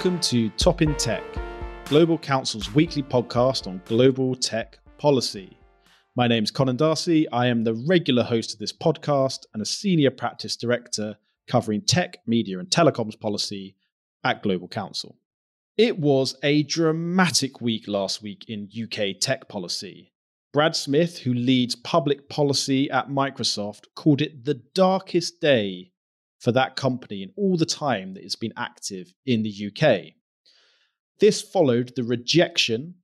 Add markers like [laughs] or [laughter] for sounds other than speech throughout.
Welcome to Top in Tech, Global Counsel's weekly podcast on global tech policy. My name is Conan D'Arcy. I am the regular host of this podcast and a senior practice director covering tech, media, and telecoms policy at Global Counsel. It was a dramatic week last week in UK tech policy. Brad Smith, who leads public policy at Microsoft, called it the darkest day for that company in all the time that it's been active in the UK. This followed the rejection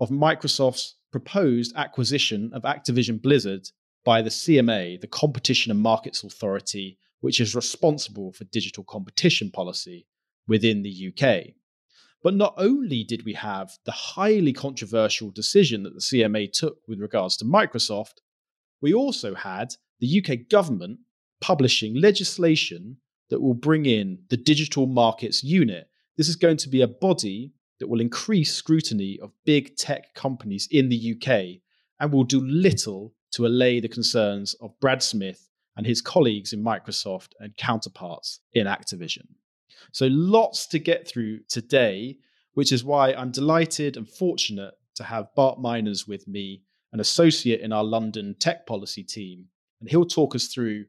of Microsoft's proposed acquisition of Activision Blizzard by the CMA, the Competition and Markets Authority, which is responsible for digital competition policy within the UK. But not only did we have the highly controversial decision that the CMA took with regards to Microsoft, we also had the UK government publishing legislation that will bring in the Digital Markets Unit. This is going to be a body that will increase scrutiny of big tech companies in the UK and will do little to allay the concerns of Brad Smith and his colleagues in Microsoft and counterparts in Activision. So, lots to get through today, which is why I'm delighted and fortunate to have Bart Myners with me, an associate in our London tech policy team. And he'll talk us through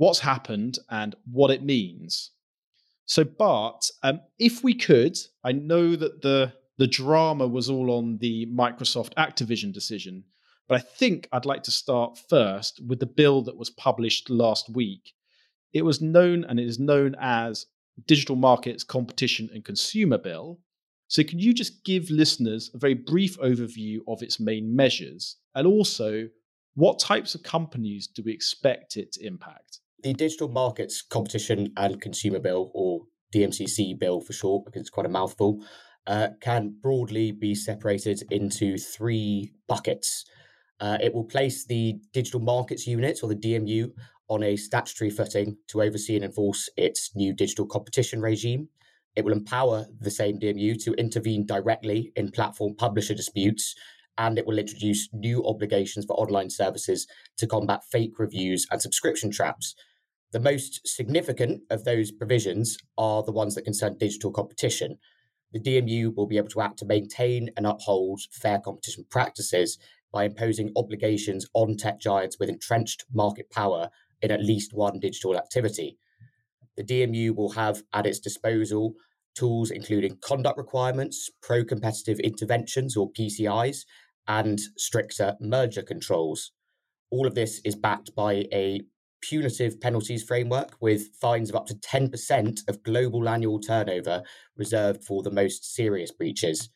what's happened and what it means. So, Bart, um, if we could, I know that the the drama was all on the Microsoft Activision decision, but I think I'd like to start first with the bill that was published last week. It was known and it is known as Digital Markets Competition and Consumer Bill. So, can you just give listeners a very brief overview of its main measures and also what types of companies do we expect it to impact? The Digital Markets Competition and Consumer Bill, or DMCC bill for short, because it's quite a mouthful, uh, can broadly be separated into three buckets. Uh, it will place the Digital Markets Unit, or the DMU, on a statutory footing to oversee and enforce its new digital competition regime. It will empower the same DMU to intervene directly in platform publisher disputes, and it will introduce new obligations for online services to combat fake reviews and subscription traps. The most significant of those provisions are the ones that concern digital competition. The DMU will be able to act to maintain and uphold fair competition practices by imposing obligations on tech giants with entrenched market power in at least one digital activity. The DMU will have at its disposal tools including conduct requirements, pro competitive interventions or PCIs, and stricter merger controls. All of this is backed by a punitive penalties framework with fines of up to 10% of global annual turnover reserved for the most serious breaches.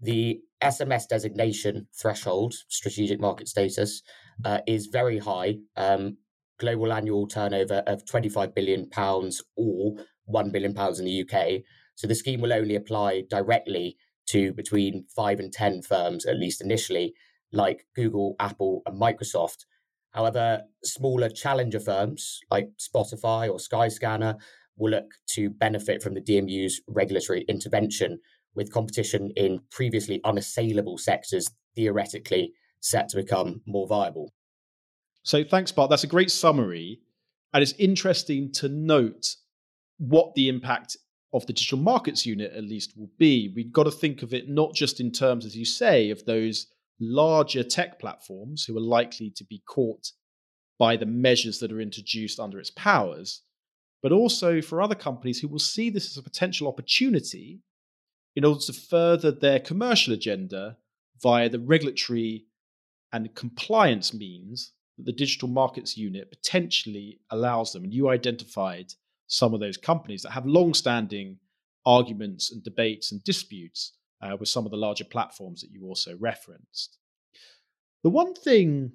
The SMS designation threshold, strategic market status, uh, is very high. Um, global annual turnover of 25 billion pounds or 1 billion pounds in the UK. So the scheme will only apply directly to between 5 and 10 firms at least initially like Google, Apple and Microsoft However, smaller challenger firms like Spotify or Skyscanner will look to benefit from the DMU's regulatory intervention with competition in previously unassailable sectors theoretically set to become more viable. So, thanks, Bart. That's a great summary. And it's interesting to note what the impact of the digital markets unit, at least, will be. We've got to think of it not just in terms, as you say, of those larger tech platforms who are likely to be caught by the measures that are introduced under its powers, but also for other companies who will see this as a potential opportunity in order to further their commercial agenda via the regulatory and compliance means that the digital markets unit potentially allows them. And you identified some of those companies that have long standing arguments and debates and disputes uh, with some of the larger platforms that you also referenced. The one thing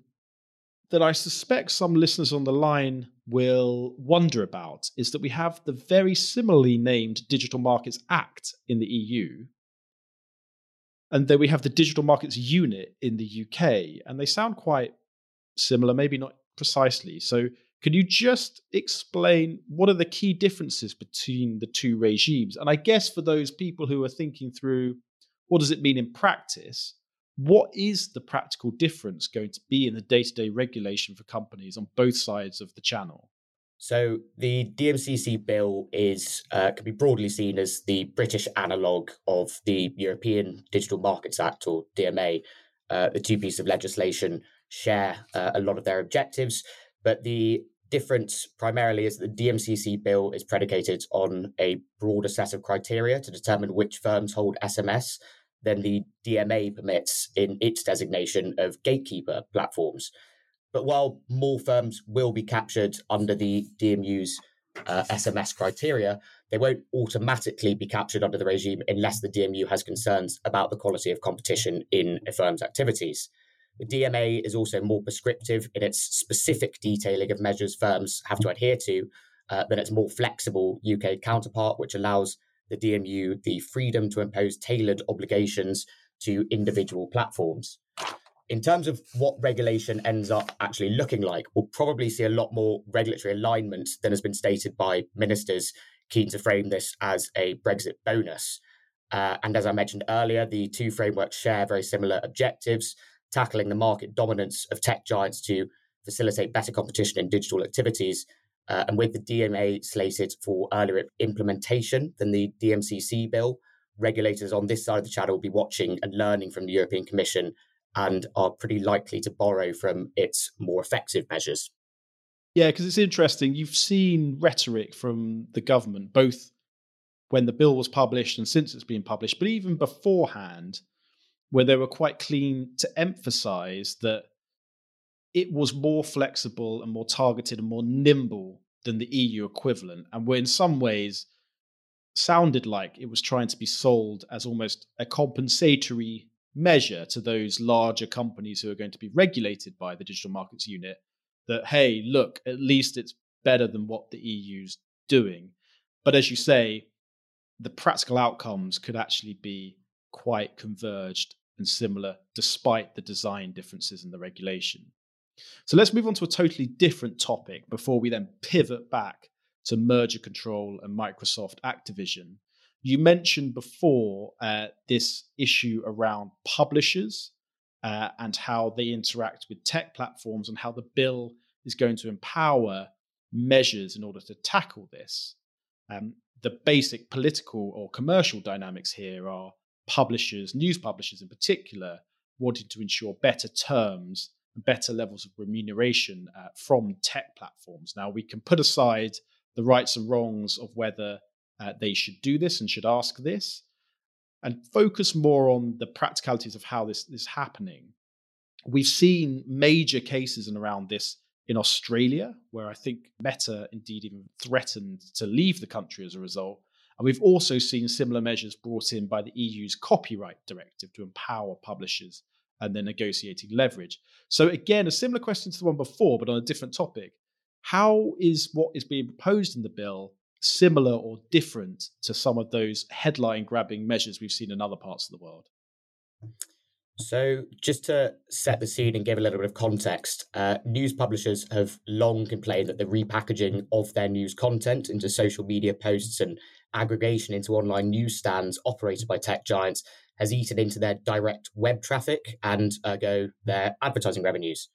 that I suspect some listeners on the line will wonder about is that we have the very similarly named Digital Markets Act in the EU, and then we have the Digital Markets Unit in the UK, and they sound quite similar, maybe not precisely. So, can you just explain what are the key differences between the two regimes? And I guess for those people who are thinking through what does it mean in practice? What is the practical difference going to be in the day to day regulation for companies on both sides of the channel? So the DMCC bill is uh, can be broadly seen as the British analogue of the European Digital Markets Act or DMA. Uh, the two pieces of legislation share uh, a lot of their objectives, but the difference primarily is that the DMCC bill is predicated on a broader set of criteria to determine which firms hold SMS than the DMA permits in its designation of gatekeeper platforms. But while more firms will be captured under the DMU's uh, SMS criteria, they won't automatically be captured under the regime unless the DMU has concerns about the quality of competition in a firm's activities. The DMA is also more prescriptive in its specific detailing of measures firms have to adhere to uh, than its more flexible UK counterpart, which allows the DMU the freedom to impose tailored obligations to individual platforms. In terms of what regulation ends up actually looking like, we'll probably see a lot more regulatory alignment than has been stated by ministers keen to frame this as a Brexit bonus. Uh, and as I mentioned earlier, the two frameworks share very similar objectives tackling the market dominance of tech giants to facilitate better competition in digital activities. Uh, and with the DMA slated for earlier implementation than the DMCC bill, regulators on this side of the channel will be watching and learning from the European Commission and are pretty likely to borrow from its more effective measures. Yeah, because it's interesting. You've seen rhetoric from the government, both when the bill was published and since it's been published, but even beforehand, where they were quite clean to emphasize that it was more flexible and more targeted and more nimble than the EU equivalent, and were in some ways sounded like it was trying to be sold as almost a compensatory measure to those larger companies who are going to be regulated by the digital markets unit that hey look at least it's better than what the eu's doing. But as you say the practical outcomes could actually be quite converged and similar despite the design differences in the regulation so let's move on to a totally different topic before we then pivot back to merger control and microsoft activision you mentioned before uh, this issue around publishers uh, and how they interact with tech platforms and how the bill is going to empower measures in order to tackle this. Um, the basic political or commercial dynamics here are publishers, news publishers in particular, wanting to ensure better terms better levels of remuneration uh, from tech platforms. Now, we can put aside the rights and wrongs of whether uh, they should do this and should ask this and focus more on the practicalities of how this is happening. We've seen major cases and around this in Australia, where I think Meta indeed even threatened to leave the country as a result. And we've also seen similar measures brought in by the EU's copyright directive to empower publishers and their negotiating leverage. So, again, a similar question to the one before, but on a different topic. How is what is being proposed in the bill similar or different to some of those headline grabbing measures we've seen in other parts of the world? So, just to set the scene and give a little bit of context, uh, news publishers have long complained that the repackaging of their news content into social media posts and aggregation into online newsstands operated by tech giants has eaten into their direct web traffic and ergo their advertising revenues.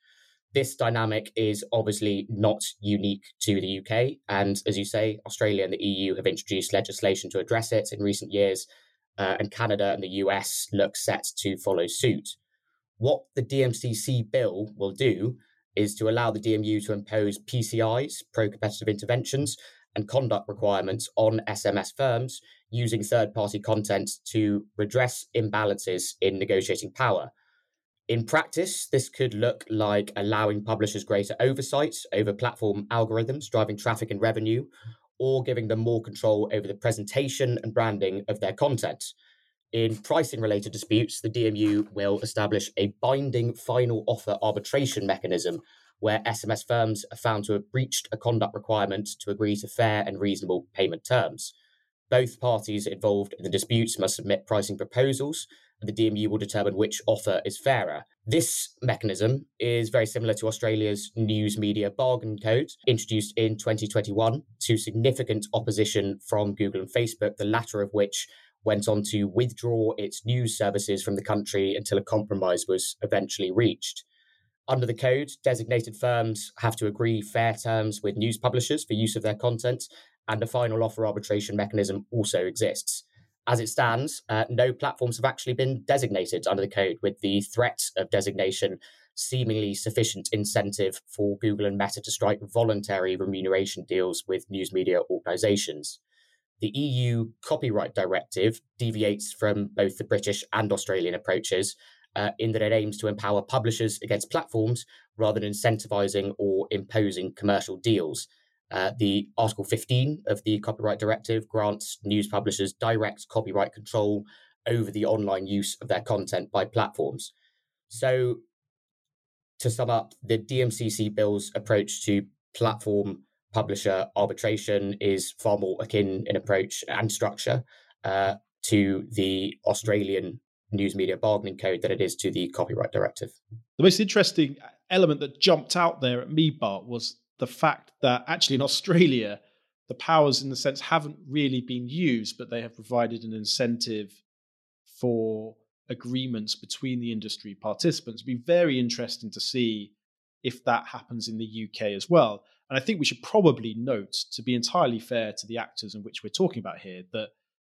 This dynamic is obviously not unique to the UK. And as you say, Australia and the EU have introduced legislation to address it in recent years. Uh, and Canada and the US look set to follow suit. What the DMCC bill will do is to allow the DMU to impose PCIs, pro competitive interventions, and conduct requirements on SMS firms using third party content to redress imbalances in negotiating power. In practice, this could look like allowing publishers greater oversight over platform algorithms driving traffic and revenue, or giving them more control over the presentation and branding of their content. In pricing related disputes, the DMU will establish a binding final offer arbitration mechanism where SMS firms are found to have breached a conduct requirement to agree to fair and reasonable payment terms. Both parties involved in the disputes must submit pricing proposals, and the DMU will determine which offer is fairer. This mechanism is very similar to Australia's news media bargain code, introduced in 2021 to significant opposition from Google and Facebook, the latter of which went on to withdraw its news services from the country until a compromise was eventually reached. Under the code, designated firms have to agree fair terms with news publishers for use of their content, and a final offer arbitration mechanism also exists. As it stands, uh, no platforms have actually been designated under the code, with the threat of designation seemingly sufficient incentive for Google and Meta to strike voluntary remuneration deals with news media organizations. The EU copyright directive deviates from both the British and Australian approaches uh, in that it aims to empower publishers against platforms rather than incentivizing or imposing commercial deals. Uh, the Article 15 of the Copyright Directive grants news publishers direct copyright control over the online use of their content by platforms. So, to sum up, the DMCC bill's approach to platform publisher arbitration is far more akin in approach and structure uh, to the Australian news media bargaining code than it is to the copyright directive. The most interesting element that jumped out there at me, Bart, was the fact that actually in Australia, the powers in the sense haven't really been used, but they have provided an incentive for agreements between the industry participants. It'd be very interesting to see if that happens in the UK as well. And I think we should probably note, to be entirely fair to the actors in which we're talking about here, that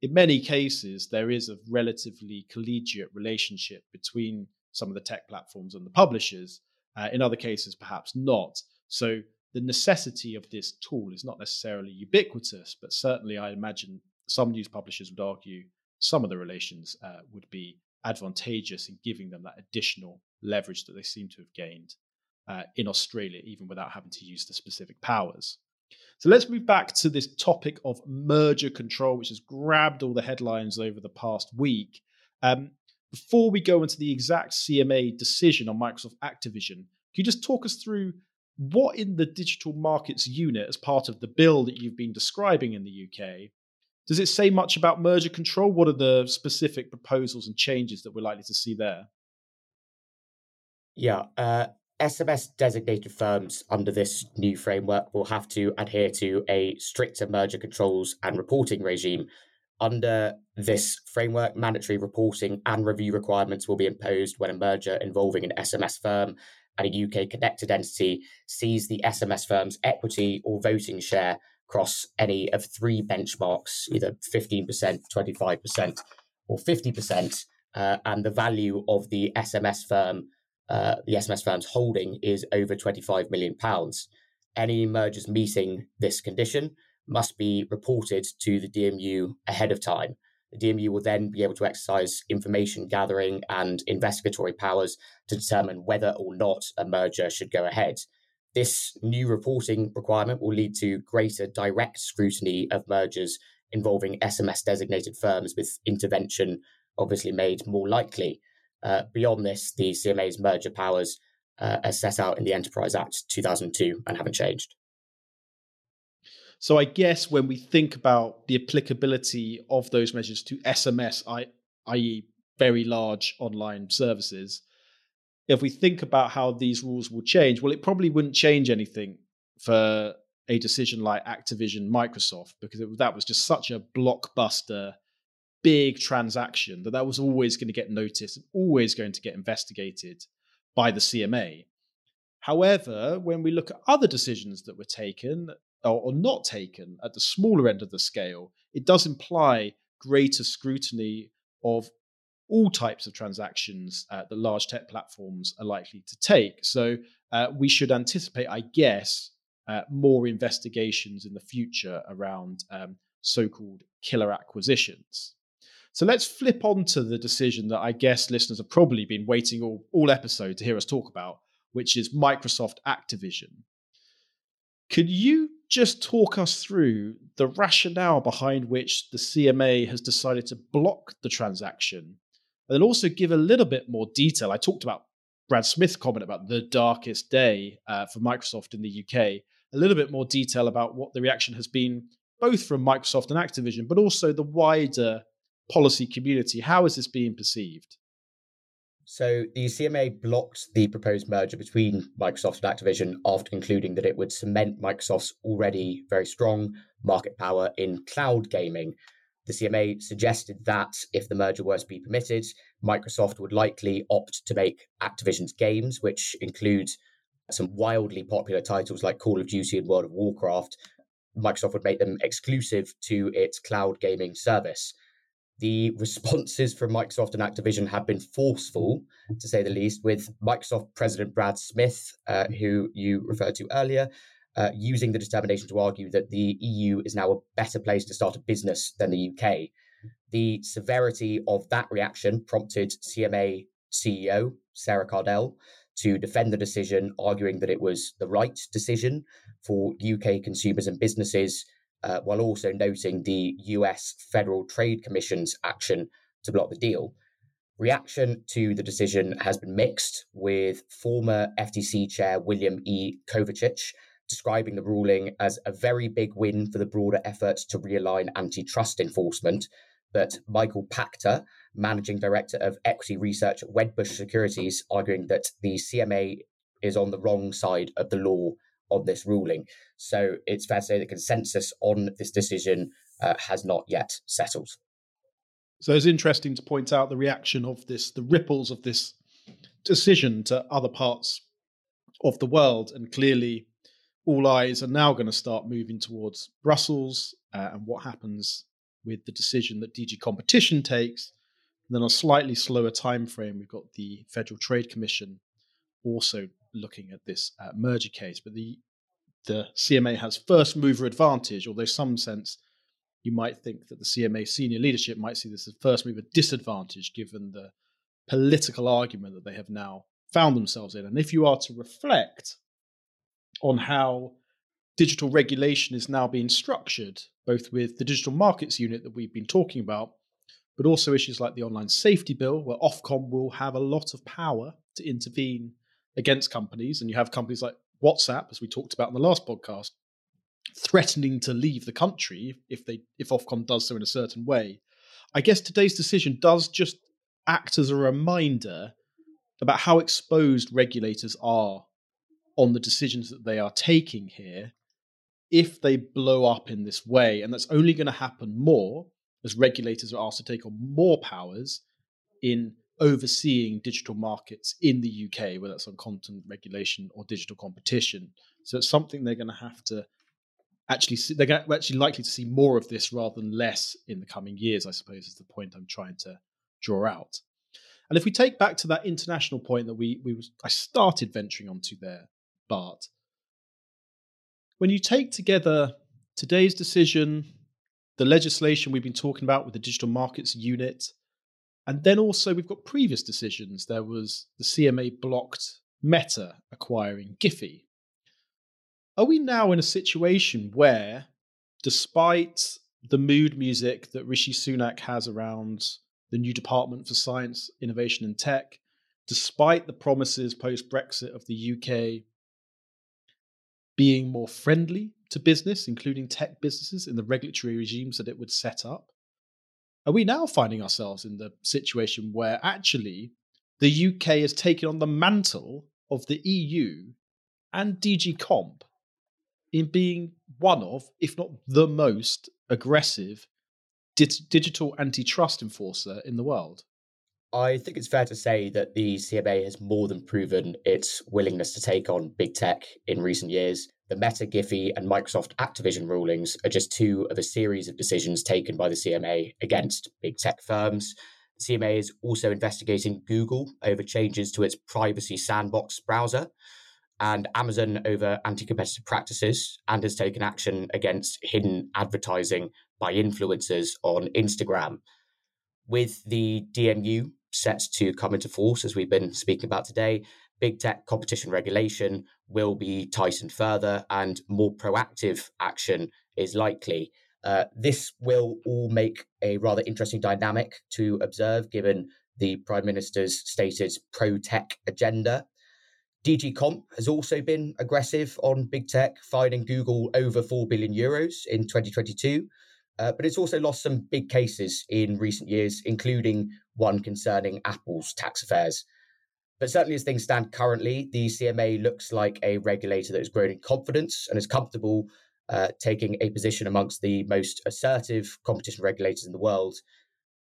in many cases, there is a relatively collegiate relationship between some of the tech platforms and the publishers. Uh, in other cases, perhaps not. So the necessity of this tool is not necessarily ubiquitous, but certainly I imagine some news publishers would argue some of the relations uh, would be advantageous in giving them that additional leverage that they seem to have gained uh, in Australia, even without having to use the specific powers. So let's move back to this topic of merger control, which has grabbed all the headlines over the past week. Um, before we go into the exact CMA decision on Microsoft Activision, can you just talk us through what in the digital markets unit, as part of the bill that you've been describing in the UK, does it say much about merger control? What are the specific proposals and changes that we're likely to see there? Yeah, uh, SMS designated firms under this new framework will have to adhere to a stricter merger controls and reporting regime. Under this framework, mandatory reporting and review requirements will be imposed when a merger involving an SMS firm and a UK connected entity sees the SMS firm's equity or voting share across any of three benchmarks, either 15%, 25%, or 50%, uh, and the value of the SMS firm uh, the SMS firm's holding is over 25 million pounds. Any mergers meeting this condition must be reported to the DMU ahead of time. The DMU will then be able to exercise information gathering and investigatory powers to determine whether or not a merger should go ahead. This new reporting requirement will lead to greater direct scrutiny of mergers involving SMS designated firms, with intervention obviously made more likely. Uh, beyond this, the CMA's merger powers uh, are set out in the Enterprise Act 2002 and haven't changed. So I guess when we think about the applicability of those measures to SMS, i.e., very large online services, if we think about how these rules will change, well, it probably wouldn't change anything for a decision like Activision Microsoft because it, that was just such a blockbuster big transaction that that was always going to get noticed and always going to get investigated by the CMA. However, when we look at other decisions that were taken or, not taken at the smaller end of the scale, it does imply greater scrutiny of all types of transactions uh, that large tech platforms are likely to take. So uh, we should anticipate, I guess, uh, more investigations in the future around um, so called killer acquisitions. So let's flip on to the decision that I guess listeners have probably been waiting all, all episode to hear us talk about, which is Microsoft Activision. Could you just talk us through the rationale behind which the CMA has decided to block the transaction? And then also give a little bit more detail. I talked about Brad Smith's comment about the darkest day uh, for Microsoft in the UK. A little bit more detail about what the reaction has been, both from Microsoft and Activision, but also the wider policy community. How is this being perceived? So the CMA blocked the proposed merger between Microsoft and Activision after concluding that it would cement Microsoft's already very strong market power in cloud gaming. The CMA suggested that if the merger were to be permitted, Microsoft would likely opt to make Activision's games, which include some wildly popular titles like Call of Duty and World of Warcraft, Microsoft would make them exclusive to its cloud gaming service. The [laughs] responses from Microsoft and Activision have been forceful, to say the least, with Microsoft President Brad Smith, uh, who you referred to earlier, uh, using the determination to argue that the EU is now a better place to start a business than the UK. The severity of that reaction prompted CMA CEO Sarah Cardell to defend the decision, arguing that it was the right decision for UK consumers and businesses, uh, while also noting the US Federal Trade Commission's action to block the deal. Reaction to the decision has been mixed, with former FTC chair William E. Kovacic describing the ruling as a very big win for the broader effort to realign antitrust enforcement. But Michael Pachter, managing director of equity research at Wedbush Securities, arguing that the CMA is on the wrong side of the law on this ruling. So it's fair to say the consensus on this decision uh, has not yet settled. So it's interesting to point out the reaction of this, the ripples of this decision to other parts of the world. And clearly, all eyes are now going to start moving towards Brussels uh, and what happens with the decision that DG Competition takes. And then on a slightly slower time frame, we've got the Federal Trade Commission also looking at this uh, merger case. But the the CMA has first mover advantage, although some sense you might think that the CMA senior leadership might see this as first mover disadvantage given the political argument that they have now found themselves in. And if you are to reflect on how digital regulation is now being structured, both with the digital markets unit that we've been talking about, but also issues like the online safety bill, where Ofcom will have a lot of power to intervene against companies. And you have companies like WhatsApp, as we talked about in the last podcast, threatening to leave the country if they if Ofcom does so in a certain way. I guess today's decision does just act as a reminder about how exposed regulators are on the decisions that they are taking here if they blow up in this way. And that's only going to happen more as regulators are asked to take on more powers in overseeing digital markets in the UK, whether it's on content regulation or digital competition. So it's something they're going to have to actually see, they're actually likely to see more of this rather than less in the coming years, I suppose, is the point I'm trying to draw out. And if we take back to that international point that we we I started venturing onto there, Bart, when you take together today's decision, the legislation we've been talking about with the digital markets unit, and then also we've got previous decisions. There was the CMA blocked Meta acquiring Giphy. Are we now in a situation where, despite the mood music that Rishi Sunak has around the new Department for Science, Innovation and Tech, despite the promises post Brexit of the UK being more friendly to business, including tech businesses, in the regulatory regimes that it would set up, are we now finding ourselves in the situation where actually the UK has taken on the mantle of the EU and DG Comp in being one of, if not the most aggressive digital antitrust enforcer in the world? I think it's fair to say that the CMA has more than proven its willingness to take on big tech in recent years. The Meta, Giphy, and Microsoft Activision rulings are just two of a series of decisions taken by the CMA against big tech firms. The CMA is also investigating Google over changes to its privacy sandbox browser and Amazon over anti competitive practices and has taken action against hidden advertising by influencers on Instagram. With the DMU set to come into force, as we've been speaking about today, big tech competition regulation will be tightened further and more proactive action is likely. Uh, this will all make a rather interesting dynamic to observe given the Prime Minister's stated pro tech agenda. DG Comp has also been aggressive on big tech, fining Google over 4 billion euros in 2022. Uh, but it's also lost some big cases in recent years, including one concerning Apple's tax affairs. But certainly, as things stand currently, the CMA looks like a regulator that has grown in confidence and is comfortable uh, taking a position amongst the most assertive competition regulators in the world.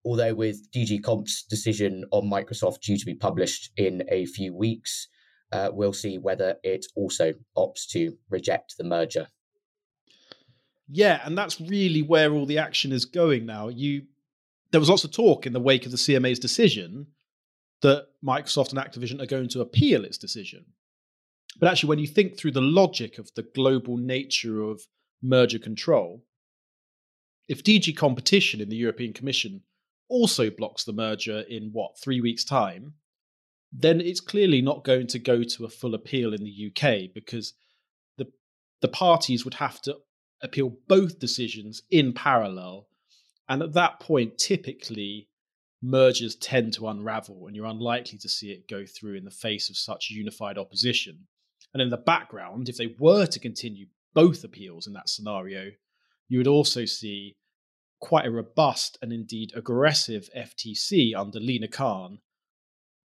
Although, with DG Comp's decision on Microsoft due to be published in a few weeks, uh, we'll see whether it also opts to reject the merger. Yeah, and that's really where all the action is going now. You there was lots of talk in the wake of the CMA's decision that Microsoft and Activision are going to appeal its decision. But actually, when you think through the logic of the global nature of merger control, if DG competition in the European Commission also blocks the merger in what, three weeks' time, then it's clearly not going to go to a full appeal in the UK because the the parties would have to appeal both decisions in parallel and at that point, typically, mergers tend to unravel, and you're unlikely to see it go through in the face of such unified opposition. And in the background, if they were to continue both appeals in that scenario, you would also see quite a robust and indeed aggressive FTC under Lina Khan,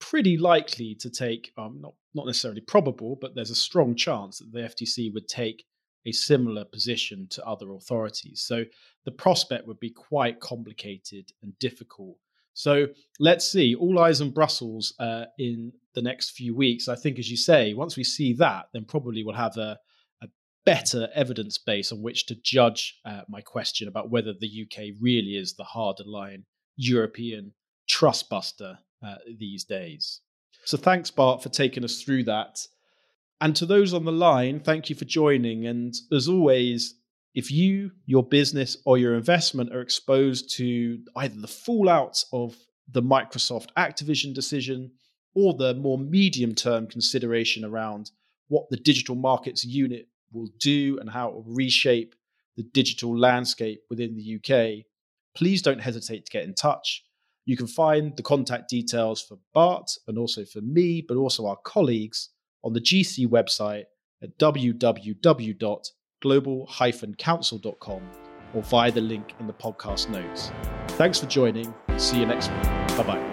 pretty likely to take, um, not, not necessarily probable, but there's a strong chance that the FTC would take a similar position to other authorities. So the prospect would be quite complicated and difficult. So let's see. All eyes on Brussels uh, in the next few weeks. I think, as you say, once we see that, then probably we'll have a, a better evidence base on which to judge uh, my question about whether the UK really is the harder line European trustbuster uh, these days. So thanks, Bart, for taking us through that. And to those on the line, thank you for joining. And as always, if you, your business, or your investment are exposed to either the fallout of the Microsoft Activision decision or the more medium term consideration around what the digital markets unit will do and how it will reshape the digital landscape within the UK, please don't hesitate to get in touch. You can find the contact details for Bart and also for me, but also our colleagues on the GC website at www.global-counsel.com or via the link in the podcast notes. Thanks for joining. See you next week. Bye bye.